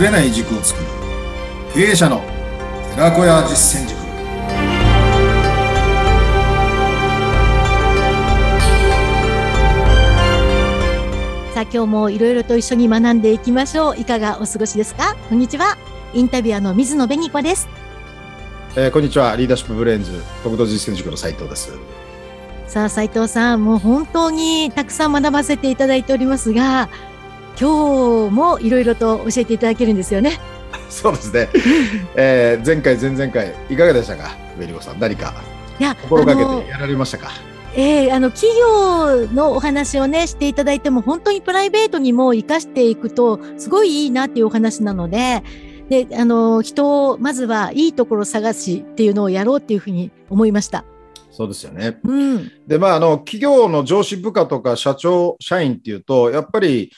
ぶれない軸を作る。経営者の寺子屋実践塾。さあ今日もいろいろと一緒に学んでいきましょう。いかがお過ごしですか？こんにちは。インタビュアーの水野紅子です。えーこんにちは。リーダーシップブレインズ国土実践塾の斉藤です。さあ斉藤さんもう本当にたくさん学ばせていただいておりますが今日もいろいろと教えていただけるんですよね。そうですね、えー前回前々回いかがでしたか？ベリゴさん何か？心がけてやられましたか？ええあの企業のお話をねしていただいても本当にプライベートにも生かしていくとすごいいいなっていうお話なのでであの人をまずはいいところ探しっていうのをやろうっていうふうに思いました。そうですよね。うん、でまああの企業の上司部下とか社長社員っていうとやっぱり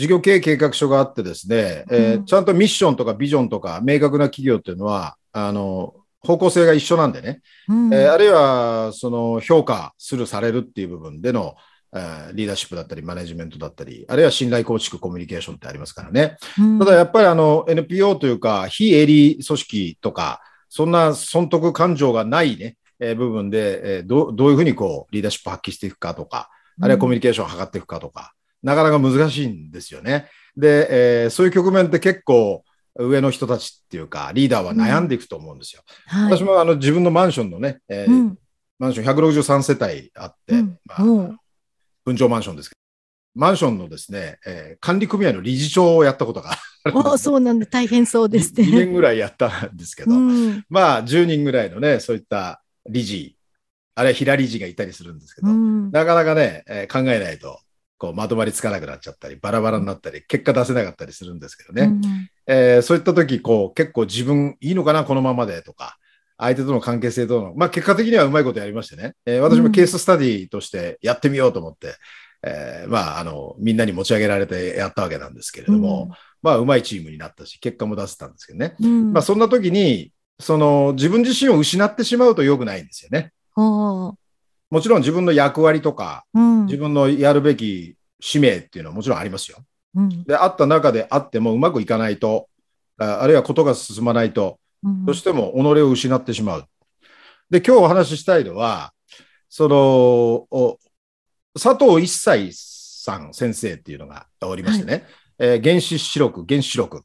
事業経営計画書があってですね、えーうん。ちゃんとミッションとかビジョンとか明確な企業っていうのはあの方向性が一緒なんでね、うん。えーあるいはその評価するされるっていう部分での、えーリーダーシップだったりマネジメントだったりあるいは信頼構築コミュニケーションってありますからね、うん。ただやっぱりあの NPO というか非営利組織とかそんな損得感情がないね、えー部分で、えーどうどういうふうにこうリーダーシップ発揮していくかとかあるいはコミュニケーションを図っていくかとか、なかなか難しいんですよね。で、えーそういう局面って結構上の人たちっていうかリーダーは悩んでいくと思うんですよ。はい。私もあの自分のマンションのね、えーうん。マンション163世帯あって、うん。まあう。ん分譲マンションですけど、マンションのですね、えー管理組合の理事長をやったことがあるんです。おそうなんで大変そうです2ね。年ぐらいやったんですけど、うん。まあ10人ぐらいのね、そういった理事、あるいは平理事がいたりするんですけど、うん。なかなかね、えー考えないと、こうまとまりつかなくなっちゃったり、バラバラになったり、結果出せなかったりするんですけどね。うんえーそういった時、こう結構自分いいのかな、このままでとか、相手との関係性との、まあ結果的にはうまいことやりましてね、えー私もケーススタディとしてやってみようと思って、えーまああの、みんなに持ち上げられてやったわけなんですけれども、まあうまいチームになったし、結果も出せたんですけどね。うん。まあそんな時に、その自分自身を失ってしまうと良くないんですよね。もちろん自分の役割とか、うん。自分のやるべき使命っていうのはもちろんありますよ。うん。で、あった中であってもうまくいかないと、ああるいはことが進まないと、うん。どうしても己を失ってしまう。で、今日お話ししたいのは、その、お佐藤一切さん先生っていうのがおりましてね、えー原子視力、原子視力。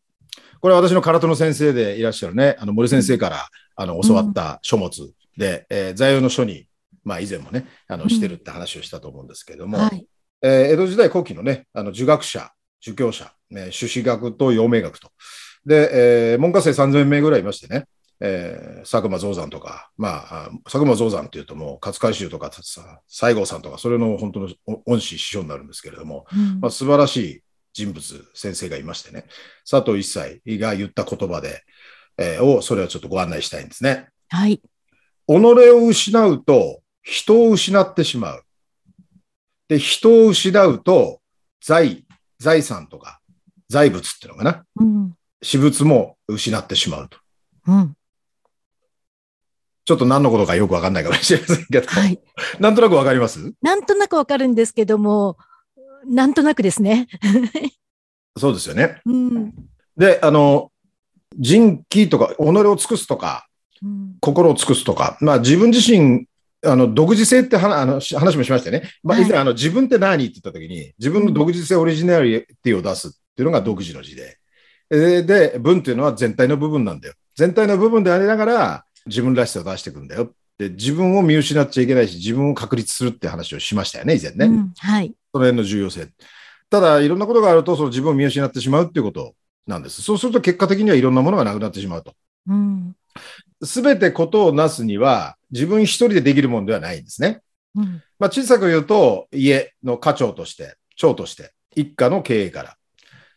これは私の空手の先生でいらっしゃるね、あの森先生から、あの教わった書物で、えー在用の書に、まあ以前もね、あのしてるって話をしたと思うんですけれども、はい。えー江戸時代後期のね、あの儒学者、儒教者、ね、朱子学と陽明学と。で、えー門下生3000名ぐらいいましてね、えー佐久間象山とか、まあ、あ佐久間象山っていうともう勝海舟とかさ西郷さんとか、それの本当の恩師師匠になるんですけれども、うん。まあ、素晴らしい人物、先生がいましてね、佐藤一切が言った言葉で、えーを、それをちょっとご案内したいんですね。はい。己を失うと人を失ってしまう。で、人を失うと財、財産とか財物っていうのかな？うん私物も失ってしまうと。うんちょっと何のことかよくわかんないかもしれませんけど、はいなんとなくわかります？なんとなくわかるんですけども、なんとなくですね。そうですよね。うんで、あの、人気とか、己を尽くすとか、うん心を尽くすとか、まあ自分自身、あの、独自性って話あのし話もしましたよね。まあはい以前、あの、自分って何って言ったときに、自分の独自性、オリジナリティを出すっていうのが独自の字で。えーで、文っていうのは全体の部分なんだよ。全体の部分でありながら、自分らしさを出していくんだよ。で、自分を見失っちゃいけないし、自分を確立するって話をしましたよね、以前ね。うんはいその辺の重要性。ただ、いろんなことがあると、その自分を見失ってしまうっていうことなんです。そうすると、結果的にはいろんなものがなくなってしまうと。うんすべてことをなすには、自分一人でできるものではないんですね。うんまあ、小さく言うと、家の家長として、長として、一家の経営から。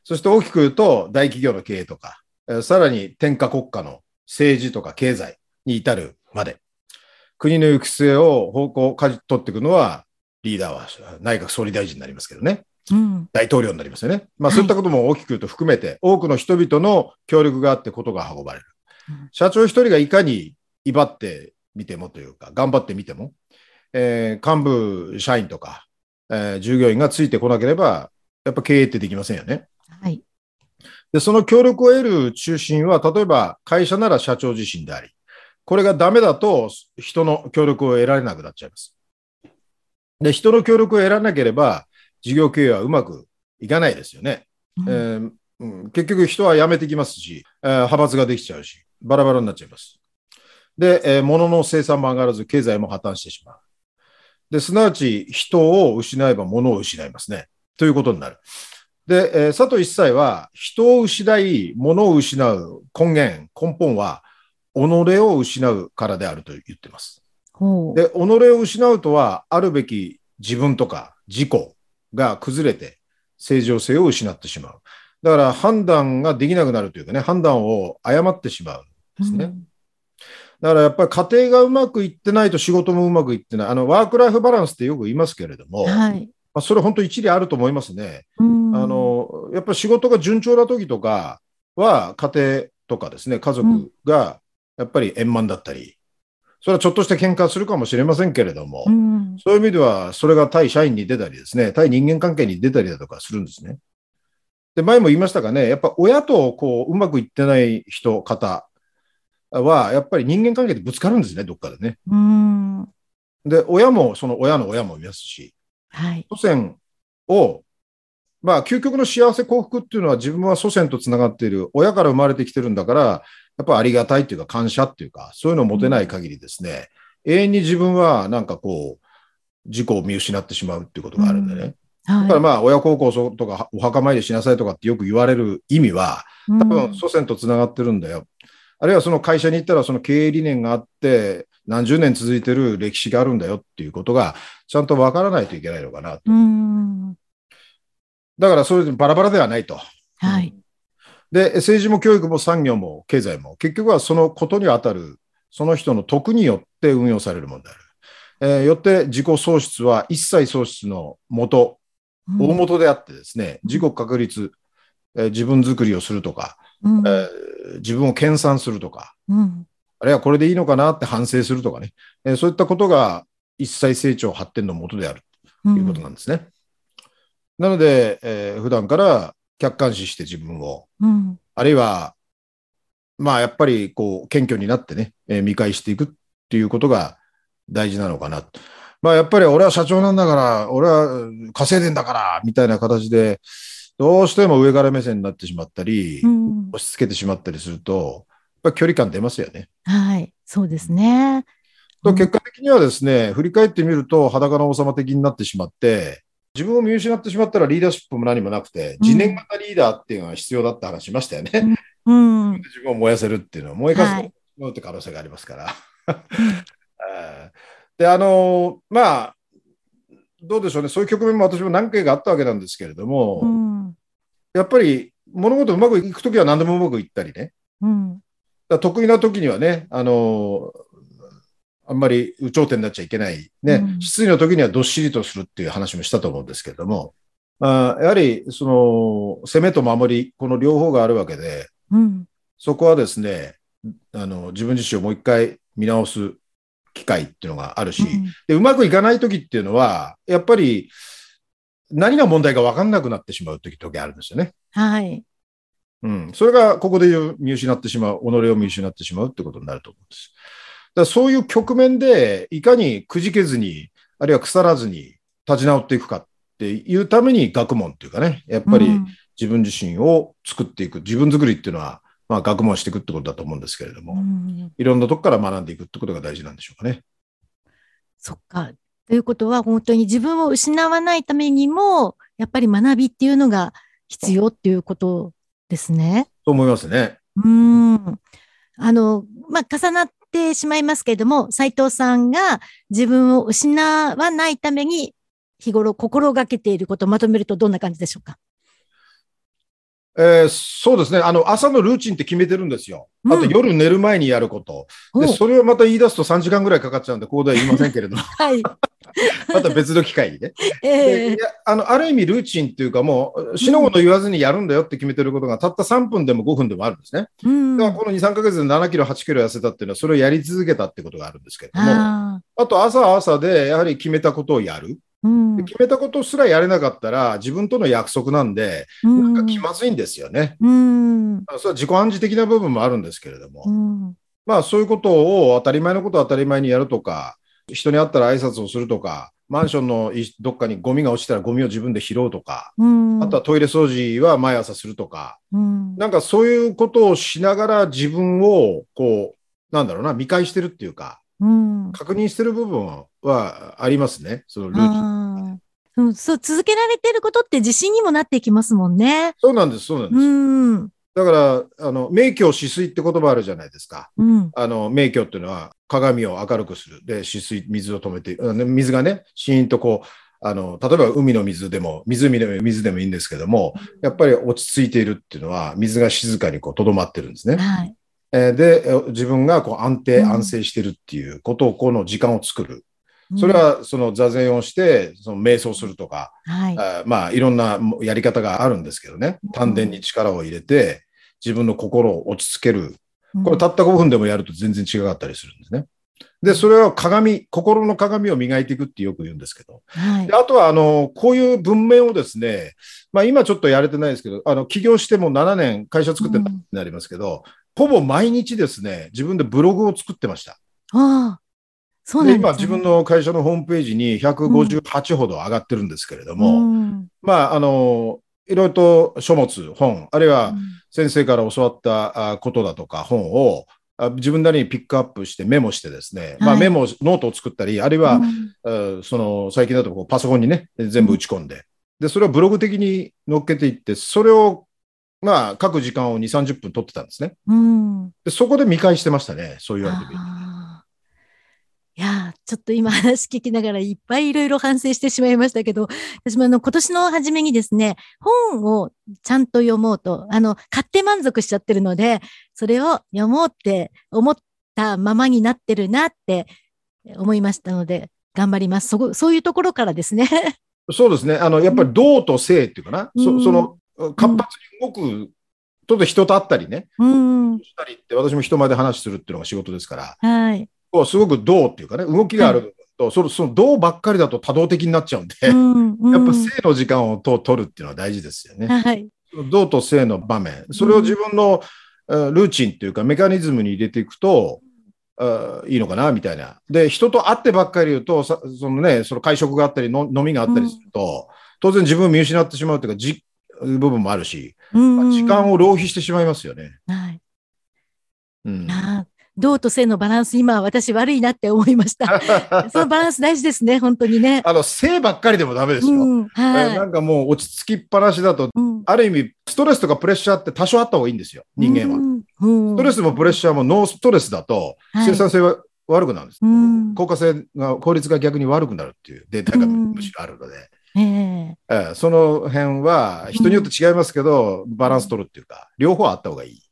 そして大きく言うと、大企業の経営とか、えーさらに天下国家の政治とか経済に至るまで。国の行く末を方向、舵取っていくのは、リーダーは内閣総理大臣になりますけどね。うん大統領になりますよね。まあはいそういったことも大きく言うと含めて、多くの人々の協力があってことが運ばれるうん。社長一人がいかに威張ってみてもというか、頑張ってみても、えー幹部社員とか、えー従業員がついてこなければ、やっぱ経営ってできませんよね。はいで、その協力を得る中心は、例えば会社なら社長自身であり、これがダメだと人の協力を得られなくなっちゃいます。で、人の協力を得られなければ、事業経営はうまくいかないですよね。うん、えーうん、結局人は辞めてきますし、えー、派閥ができちゃうし、バラバラになっちゃいます。で、えー、物の生産も上がらず、経済も破綻してしまう。で、すなわち人を失えば物を失いますね。ということになる。で、えー、佐藤一切は人を失い、物を失う根源、根本は、己を失うからであると言ってます。で、己を失うとは、あるべき自分とか自己が崩れて正常性を失ってしまう。だから判断ができなくなるというかね、判断を誤ってしまうんですね。うん、だからやっぱり家庭がうまくいってないと仕事もうまくいってない。あの、ワークライフバランスってよく言いますけれども、はい、まあ、それ本当一理あると思いますね。あの、やっぱり仕事が順調な時とかは、家庭とかですね、家族がやっぱり円満だったり、それはちょっとした喧嘩するかもしれませんけれども、うん、そういう意味では、それが対社員に出たりですね、対人間関係に出たりだとかするんですね。で、前も言いましたがね、やっぱ親とこう、うまくいってない人、方は、やっぱり人間関係でぶつかるんですね、どっかでね。うん、で、親も、その親の親もいますし、はい。祖先を、まあ、究極の幸せ幸福っていうのは自分は祖先とつながっている、親から生まれてきてるんだから、やっぱありがたいっていうか感謝っていうか、そういうのを持てない限りですね、うん、永遠に自分はなんかこう、自己を見失ってしまうっていうことがあるんでね。だからまあ、親孝行とかお墓参りしなさいとかってよく言われる意味は、多分祖先とつながってるんだよ。あるいはその会社に行ったらその経営理念があって、何十年続いてる歴史があるんだよっていうことが、ちゃんとわからないといけないのかなと。だからそれでバラバラではないと。はい。で、政治も教育も産業も経済も、結局はそのことに当たる、その人の徳によって運用されるものである。えー、よって自己喪失は一切喪失の元、大元であってですね、自己確立、えー、自分作りをするとか、うん、えー、自分を研鑽するとか、うん、あるいはこれでいいのかなって反省するとかね、えー、そういったことが一切成長発展のもとであるということなんですね。うん、なので、えー、普段から客観視して自分を、うん、あるいは、まあやっぱりこう謙虚になってね、えー、見返していくっていうことが大事なのかな。まあやっぱり俺は社長なんだから、俺は稼いでんだから、みたいな形で、どうしても上から目線になってしまったり、うん、押し付けてしまったりすると、やっぱ距離感出ますよね。はい、そうですね。と結果的にはですね、振り返ってみると裸の王様的になってしまって、自分を見失ってしまったらリーダーシップも何もなくて、自念型リーダーっていうのが必要だって話しましたよね。うん、自分を燃やせるっていうのは燃えかすしまうって可能性がありますから。で、あのまあ、どうでしょうね、そういう局面も私も何回かあったわけなんですけれども、うん、やっぱり物事うまくいくときは何でもうまくいったりね、うん、得意な時にはね、あのあんまり有頂天になっちゃいけない。ね、うん、失意の時にはどっしりとするっていう話もしたと思うんですけれども、まあ、やはり、その、攻めと守り、この両方があるわけで、うん、そこはですね、あの、自分自身をもう一回見直す機会っていうのがあるし、うん、でうまくいかない時っていうのは、やっぱり、何が問題か分かんなくなってしまう時時あるんですよね。はい。うん。それがここで見失ってしまう、己を見失ってしまうってことになると思うんです。だそういう局面で、いかにくじけずに、あるいは腐らずに立ち直っていくかっていうために学問っていうかね、やっぱり自分自身を作っていく、自分作りっていうのは、まあ学問していくってことだと思うんですけれども、うん、いろんなとこから学んでいくってことが大事なんでしょうかね。そっか。ということは、本当に自分を失わないためにも、やっぱり学びっていうのが必要っていうことですね。と思いますね。うん。あの、まあ、重なってしまいますけれども、斉藤さんが自分を失わないために日頃心がけていることをまとめるとどんな感じでしょうか？えー、そうですね。あの、朝のルーチンって決めてるんですよ。あと夜寝る前にやること。うん、で、それをまた言い出すと3時間ぐらいかかっちゃうんで、ここでは言いませんけれども。はい。また別の機会にね。えー、あの、ある意味ルーチンっていうかもう、死のこと言わずにやるんだよって決めてることが、たった3分でも5分でもあるんですね。うん、だからこの2、3ヶ月で7キロ、8キロ痩せたっていうのは、それをやり続けたってことがあるんですけれども、あと朝朝でやはり決めたことをやる。うん。で決めたことすらやれなかったら、自分との約束なんで、うん。なんか気まずいんですよね。うん。それは自己暗示的な部分もあるんですけれども、うん。まあそういうことを当たり前のことを当たり前にやるとか、人に会ったら挨拶をするとか、マンションのいどっかにゴミが落ちたらゴミを自分で拾うとか、うん。あとはトイレ掃除は毎朝するとか、うん。なんかそういうことをしながら自分をこう、なんだろうな、見返してるっていうか、うん確認してる部分はありますね、そのルーティン。あーうんそう続けられてることって自信にもなっていきますもんね。そうなんです、そうなんです。うんだから、あの、明鏡止水って言葉あるじゃないですか。うんあの、明鏡っていうのは鏡を明るくする。で、止水、水を止めて、水がね、シーンとこう、あの、例えば海の水でも、湖の水でもいいんですけども、やっぱり落ち着いているっていうのは、水が静かにこう、留まってるんですね。はい。えーで、え自分がこう安定、うん安静してるっていうことを、この時間を作る。それは、その座禅をして、その瞑想するとか、はい。あまあ、いろんなやり方があるんですけどね。丹田に力を入れて、自分の心を落ち着ける。これたった5分でもやると全然違かったりするんですね。で、それは鏡、心の鏡を磨いていくってよく言うんですけど。はいで。あとは、あの、こういう文面をですね、まあ今ちょっとやれてないですけど、あの、起業しても7年、会社作って7年になりますけど、ほぼ毎日ですね、自分でブログを作ってました。ああ、そうで、なんですね。今自分の会社のホームページに158ほど上がってるんですけれども、うん。まあ、あの、いろいろと書物、本、あるいは先生から教わったあことだとか本をあ自分なりにピックアップしてメモしてですね、まあはいメモ、ノートを作ったり、あるいは、うん。あその最近だとこうパソコンにね、全部打ち込んで、で、それをブログ的に載っけていって、それを、まあ、書く時間を2、30分取ってたんですね。うんでそこで見返してましたね、そう言われてみるいやーちょっと今話聞きながらいっぱいいろいろ反省してしまいましたけど、私もあの今年の初めにですね、本をちゃんと読もうと、あの、買って満足しちゃってるので、それを読もうって思ったままになってるなって思いましたので、頑張ります。そこ、そういうところからですね。そうですね。あの、やっぱり動と静っていうかな、うんそその、活発に動く、ちょっと人と会ったりね、うん。したりって、私も人前で話するっていうのが仕事ですから、はい。こうすごく動っていうかね、動きがあると、そのその動ばっかりだと多動的になっちゃうんで、うんうんやっぱ静の時間をと取るっていうのは大事ですよね。はい。動と静の場面、それを自分の、えールーチンっていうかメカニズムに入れていくと、あーいいのかなみたいな。で、人と会ってばっかり言うと、さそのね、その会食があったりの、飲みがあったりすると、当然自分を見失ってしまうというか、じ部分もあるし、うん時間を浪費してしまいますよね。はい。うん。あー動と性のバランス、今私悪いなって思いました。そのバランス大事ですね、本当にね。あの、性ばっかりでもダメですよ。うん、えーなはんかもう落ち着きっぱなしだと、い。うんある意味、ストレスとかプレッシャーって多少あった方がいいんですよ、人間は。はストレスもプレッシャーもノーストレスだと、はい生産性は悪くなるんです。うん効果性が、効率が逆に悪くなるっていうデータがうんむしろあるので、えええーその辺は人によって違いますけど、バランス取るっていうか、両方あった方がいい。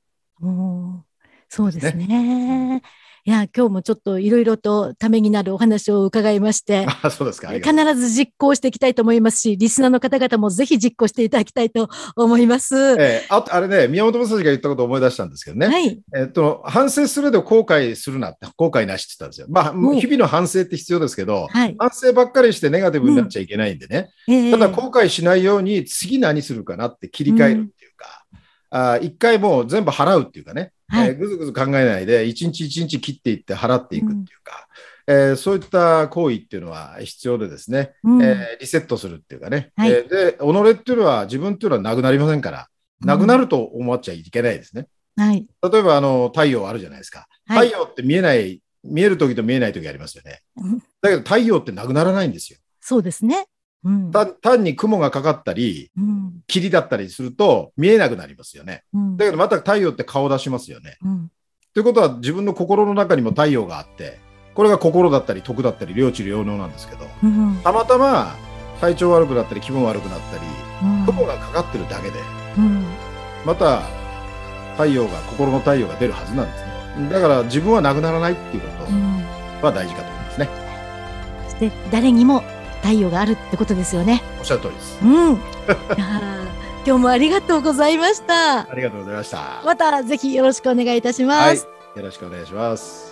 うんそうですね。いや、今日もちょっといろいろとためになるお話を伺いまして、あそうですか。必ず実行していきたいと思いますし、リスナーの方々もぜひ実行していただきたいと思います。えーあと、あれね、宮本武蔵が言ったことを思い出したんですけどね。はい。えっと、反省するで後悔するなって、後悔なしって言ったんですよ。まあ、うん日々の反省って必要ですけど、はい。反省ばっかりしてネガティブになっちゃいけないんでね。ええただ後悔しないように次何するかなって切り替えるっていうか、あー一回もう全部払うっていうかね、はいえーぐずぐず考えないで一日一日切っていって払っていくっていうか、えーそういった行為っていうのは必要でですね、うんえーリセットするっていうかね、はいえーで、己っていうのは自分っていうのはなくなりませんから、なくなると思っちゃいけないですね。はい。例えばあの太陽あるじゃないですか。はい太陽って見えない、見える時と見えない時ありますよね。うんだけど太陽ってなくならないんですよ。そうですね。うん。単単に雲がかかったり、うん霧だったりすると見えなくなりますよね。うんだけどまた太陽って顔出しますよね。うんということは自分の心の中にも太陽があって、これが心だったり徳だったり両知両能なんですけど、うんたまたま体調悪くなったり気分悪くなったり、うん雲がかかってるだけで、うんまた太陽が、心の太陽が出るはずなんですね。だから自分はなくならないっていうこうんとは大事かと思いますね。そして誰にも太陽があるってことですよね。おっしゃる通りです。うん。今日もありがとうございました。ありがとうございました。またぜひよろしくお願いいたします。はい。よろしくお願いします。